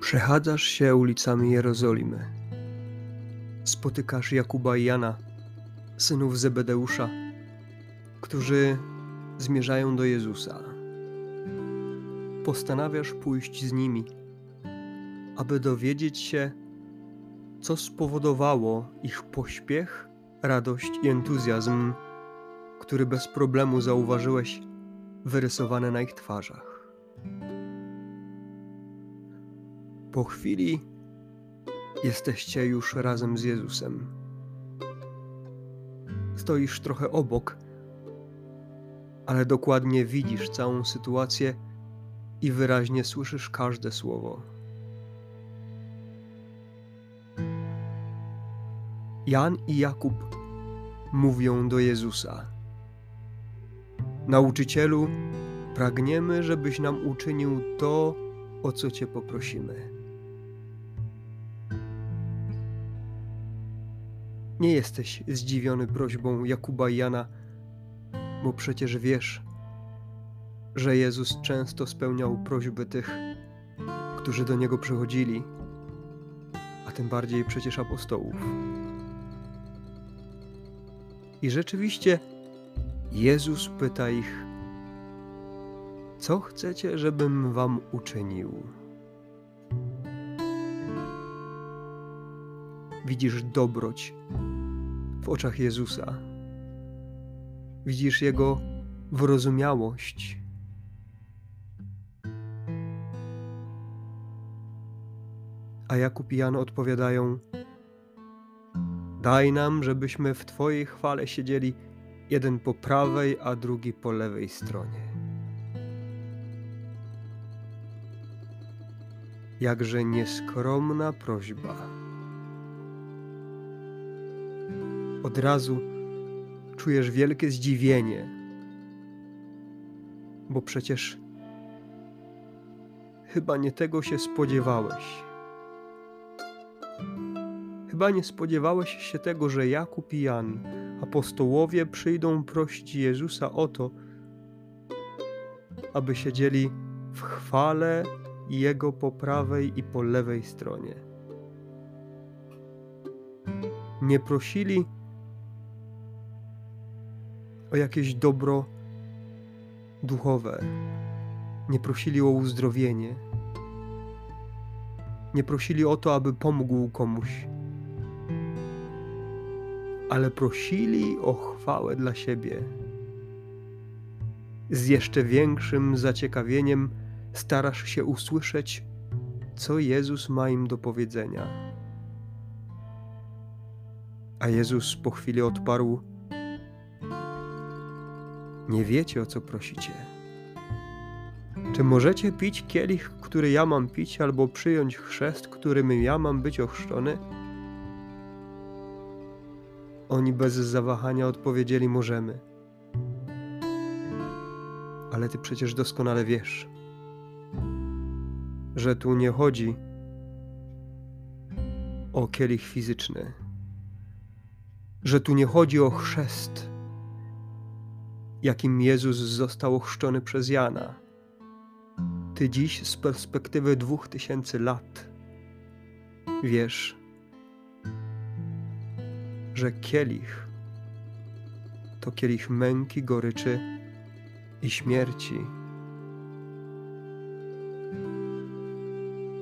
Przechadzasz się ulicami Jerozolimy. Spotykasz Jakuba i Jana, synów Zebedeusza, którzy zmierzają do Jezusa. Postanawiasz pójść z nimi, aby dowiedzieć się, co spowodowało ich pośpiech, radość i entuzjazm, który bez problemu zauważyłeś wyrysowane na ich twarzach. Po chwili jesteście już razem z Jezusem. Stoisz trochę obok, ale dokładnie widzisz całą sytuację i wyraźnie słyszysz każde słowo. Jan i Jakub mówią do Jezusa: Nauczycielu, pragniemy, żebyś nam uczynił to, o co Cię poprosimy. Nie jesteś zdziwiony prośbą Jakuba i Jana, bo przecież wiesz, że Jezus często spełniał prośby tych, którzy do Niego przychodzili, a tym bardziej przecież apostołów. I rzeczywiście Jezus pyta ich, co chcecie, żebym wam uczynił? Widzisz dobroć w oczach Jezusa. Widzisz Jego wyrozumiałość. A Jakub i Jan odpowiadają: Daj nam, żebyśmy w Twojej chwale siedzieli jeden po prawej, a drugi po lewej stronie. Jakże nieskromna prośba. Od razu czujesz wielkie zdziwienie, bo przecież chyba nie tego się spodziewałeś. Chyba nie spodziewałeś się tego, że Jakub i Jan, apostołowie, przyjdą prosić Jezusa o to, aby siedzieli w chwale Jego po prawej i po lewej stronie. Nie prosili o jakieś dobro duchowe, nie prosili o uzdrowienie, nie prosili o to, aby pomógł komuś, ale prosili o chwałę dla siebie. Z jeszcze większym zaciekawieniem starasz się usłyszeć, co Jezus ma im do powiedzenia. A Jezus po chwili odparł: nie wiecie, o co prosicie. Czy możecie pić kielich, który ja mam pić, albo przyjąć chrzest, którym ja mam być ochrzczony? Oni bez zawahania odpowiedzieli: Możemy. Ale ty przecież doskonale wiesz, że tu nie chodzi o kielich fizyczny, że tu nie chodzi o chrzest jakim Jezus został ochrzczony przez Jana. Ty dziś z perspektywy dwóch tysięcy lat wiesz, że kielich to kielich męki, goryczy i śmierci.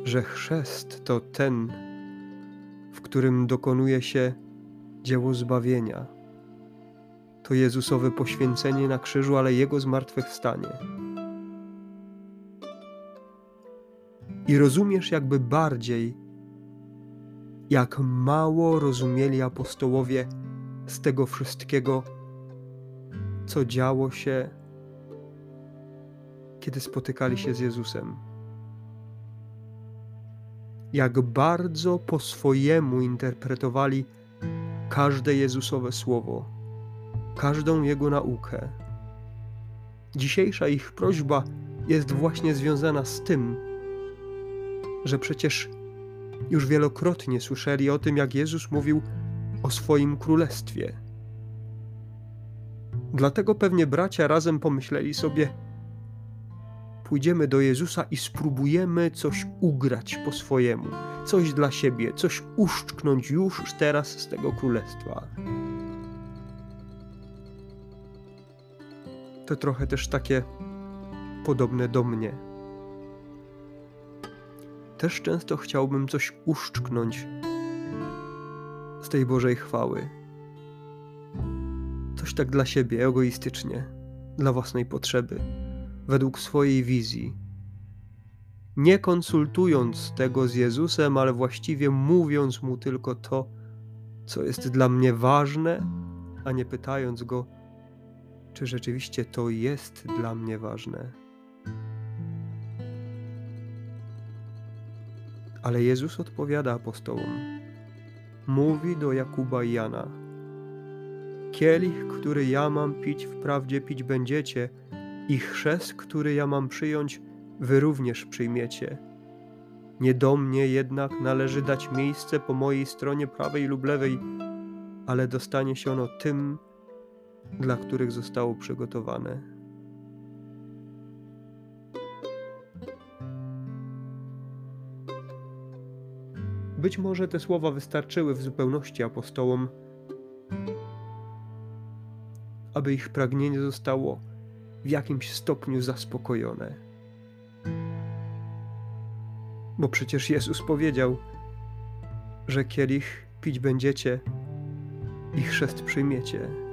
Że chrzest to ten, w którym dokonuje się dzieło zbawienia to Jezusowe poświęcenie na krzyżu, ale Jego zmartwychwstanie. I rozumiesz jakby bardziej, jak mało rozumieli apostołowie z tego wszystkiego, co działo się, kiedy spotykali się z Jezusem. Jak bardzo po swojemu interpretowali każde Jezusowe słowo każdą Jego naukę. Dzisiejsza ich prośba jest właśnie związana z tym, że przecież już wielokrotnie słyszeli o tym, jak Jezus mówił o swoim królestwie. Dlatego pewnie bracia razem pomyśleli sobie: pójdziemy do Jezusa i spróbujemy coś ugrać po swojemu, coś dla siebie, coś uszczknąć już teraz z tego królestwa. To trochę też takie podobne do mnie. Też często chciałbym coś uszczknąć z tej Bożej chwały. Coś tak dla siebie, egoistycznie, dla własnej potrzeby, według swojej wizji. Nie konsultując tego z Jezusem, ale właściwie mówiąc mu tylko to, co jest dla mnie ważne, a nie pytając go, czy rzeczywiście to jest dla mnie ważne. Ale Jezus odpowiada apostołom. Mówi do Jakuba i Jana: Kielich, który ja mam pić, wprawdzie pić będziecie, i chrzest, który ja mam przyjąć, wy również przyjmiecie. Nie do mnie jednak należy dać miejsce po mojej stronie prawej lub lewej, ale dostanie się ono tym, dla których zostało przygotowane. Być może te słowa wystarczyły w zupełności apostołom, aby ich pragnienie zostało w jakimś stopniu zaspokojone. Bo przecież Jezus powiedział, że kielich pić będziecie i chrzest przyjmiecie.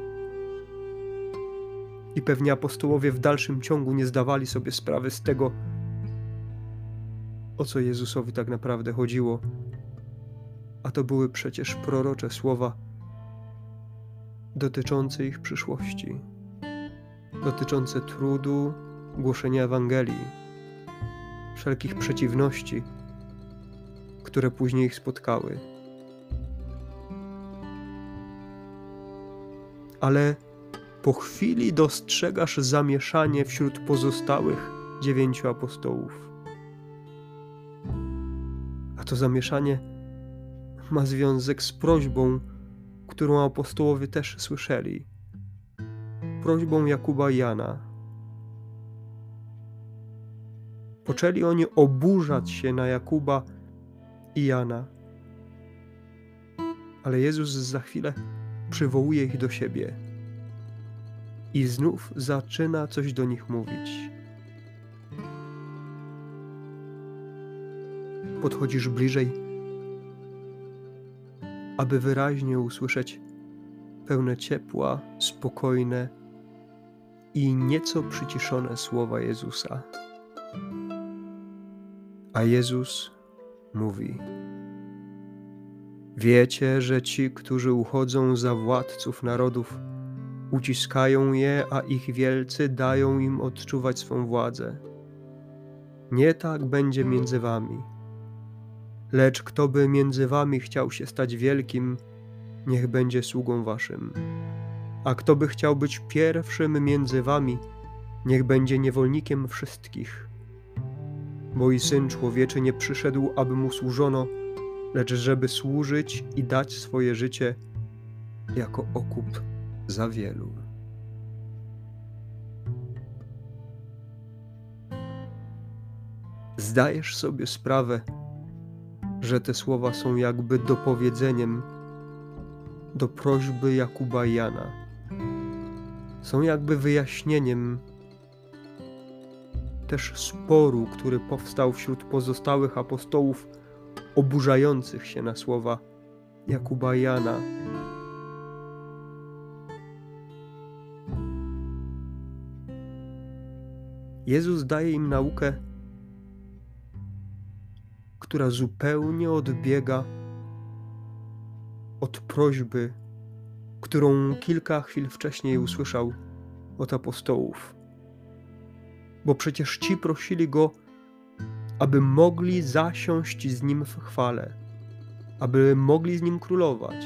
I pewnie apostołowie w dalszym ciągu nie zdawali sobie sprawy z tego, o co Jezusowi tak naprawdę chodziło a to były przecież prorocze słowa dotyczące ich przyszłości, dotyczące trudu, głoszenia Ewangelii, wszelkich przeciwności, które później ich spotkały. Ale po chwili dostrzegasz zamieszanie wśród pozostałych dziewięciu apostołów. A to zamieszanie ma związek z prośbą, którą apostołowie też słyszeli. Prośbą Jakuba i Jana. Poczęli oni oburzać się na Jakuba i Jana. Ale Jezus za chwilę przywołuje ich do siebie i znów zaczyna coś do nich mówić. Podchodzisz bliżej aby wyraźnie usłyszeć pełne ciepła, spokojne i nieco przyciszone słowa Jezusa. A Jezus mówi: Wiecie, że ci, którzy uchodzą za władców narodów, uciskają je, a ich wielcy dają im odczuwać swą władzę. Nie tak będzie między wami Lecz kto by między wami chciał się stać wielkim, niech będzie sługą waszym. A kto by chciał być pierwszym między wami, niech będzie niewolnikiem wszystkich. Bo i syn człowieczy nie przyszedł, aby mu służono, lecz żeby służyć i dać swoje życie jako okup za wielu. Zdajesz sobie sprawę, że te słowa są jakby dopowiedzeniem do prośby Jakuba Jana. Są jakby wyjaśnieniem też sporu, który powstał wśród pozostałych apostołów oburzających się na słowa Jakuba Jana. Jezus daje im naukę która zupełnie odbiega od prośby, którą kilka chwil wcześniej usłyszał od apostołów. Bo przecież ci prosili go, aby mogli zasiąść z nim w chwale, aby mogli z nim królować.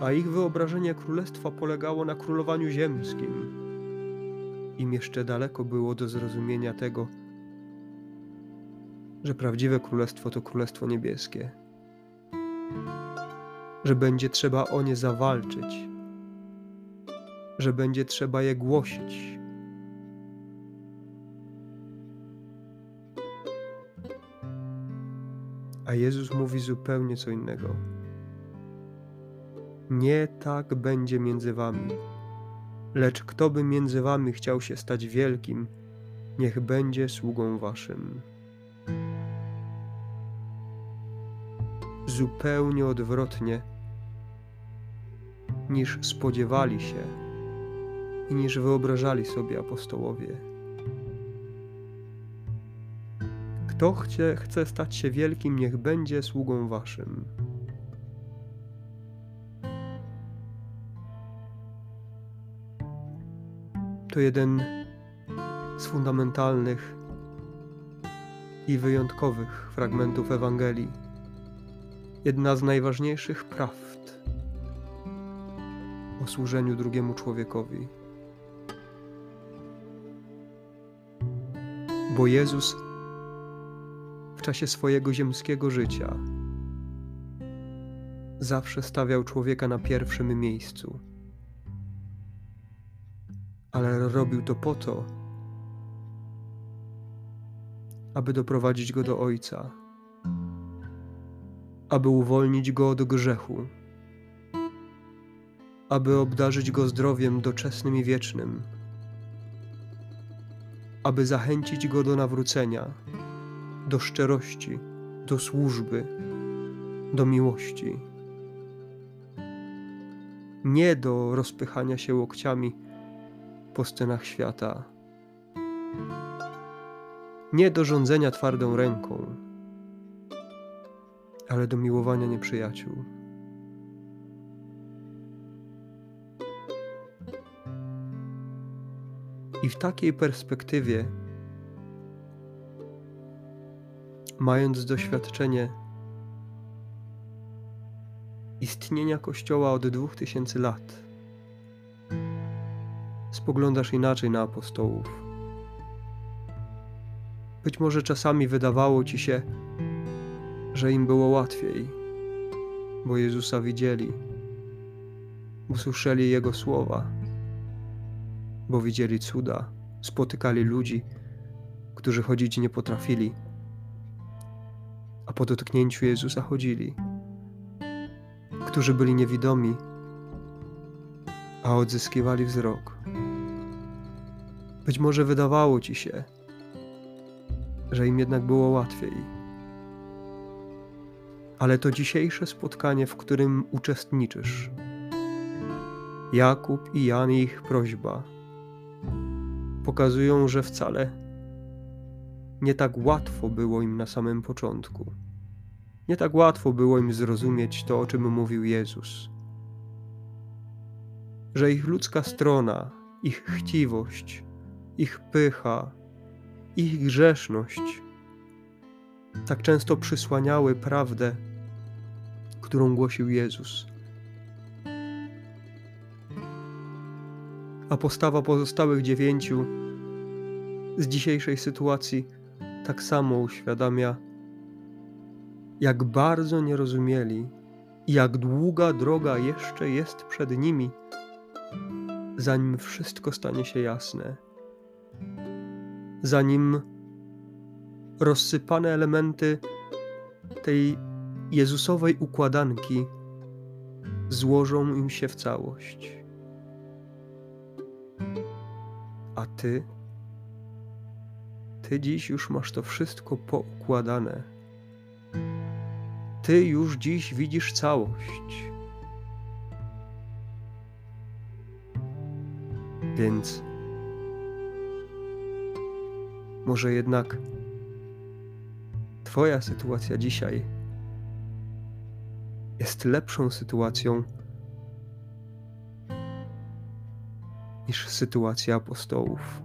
A ich wyobrażenie królestwa polegało na królowaniu ziemskim im jeszcze daleko było do zrozumienia tego, że prawdziwe królestwo to królestwo niebieskie, że będzie trzeba o nie zawalczyć, że będzie trzeba je głosić. A Jezus mówi zupełnie co innego. Nie tak będzie między wami lecz kto by między wami chciał się stać wielkim, niech będzie sługą waszym. Zupełnie odwrotnie niż spodziewali się i niż wyobrażali sobie apostołowie. Kto chce, chce stać się wielkim, niech będzie sługą waszym. To jeden z fundamentalnych i wyjątkowych fragmentów Ewangelii. Jedna z najważniejszych prawd o służeniu drugiemu człowiekowi. Bo Jezus w czasie swojego ziemskiego życia zawsze stawiał człowieka na pierwszym miejscu. Ale robił to po to, aby doprowadzić go do Ojca, aby uwolnić go od grzechu, aby obdarzyć go zdrowiem doczesnym i wiecznym, aby zachęcić go do nawrócenia, do szczerości, do służby, do miłości. Nie do rozpychania się łokciami po scenach świata nie do rządzenia twardą ręką, ale do miłowania nieprzyjaciół. I w takiej perspektywie, mając doświadczenie istnienia Kościoła od dwóch tysięcy lat, spoglądasz inaczej na apostołów być może czasami wydawało ci się, że im było łatwiej, bo Jezusa widzieli, bo słyszeli Jego słowa, bo widzieli cuda, spotykali ludzi, którzy chodzić nie potrafili, a po dotknięciu Jezusa chodzili, którzy byli niewidomi, a odzyskiwali wzrok. Być może wydawało ci się, że im jednak było łatwiej. Ale to dzisiejsze spotkanie, w którym uczestniczysz, Jakub i Jan i ich prośba pokazują, że wcale nie tak łatwo było im na samym początku. Nie tak łatwo było im zrozumieć to, o czym mówił Jezus. Że ich ludzka strona, ich chciwość, ich pycha, ich grzeszność tak często przysłaniały prawdę, którą głosił Jezus. A postawa pozostałych dziewięciu z dzisiejszej sytuacji tak samo uświadamia, jak bardzo nie rozumieli i jak długa droga jeszcze jest przed nimi, zanim wszystko stanie się jasne zanim rozsypane elementy tej Jezusowej układanki złożą im się w całość. A ty, ty dziś już masz to wszystko poukładane. Ty już dziś widzisz całość. Więc może jednak Twoja sytuacja dzisiaj jest lepszą sytuacją niż sytuacja apostołów.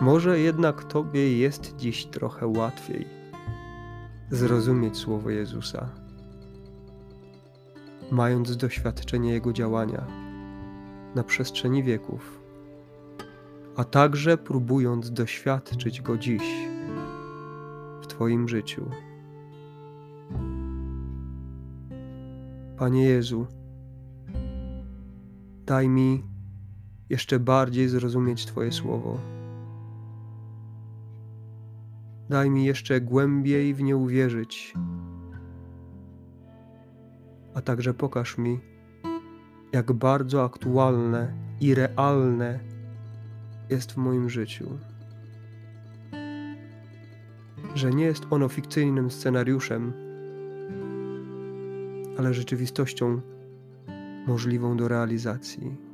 Może jednak Tobie jest dziś trochę łatwiej zrozumieć słowo Jezusa, mając doświadczenie Jego działania na przestrzeni wieków a także próbując doświadczyć Go dziś w Twoim życiu. Panie Jezu, daj mi jeszcze bardziej zrozumieć Twoje słowo. Daj mi jeszcze głębiej w nie uwierzyć, a także pokaż mi, jak bardzo aktualne i realne jest w moim życiu. Że nie jest ono fikcyjnym scenariuszem, ale rzeczywistością możliwą do realizacji.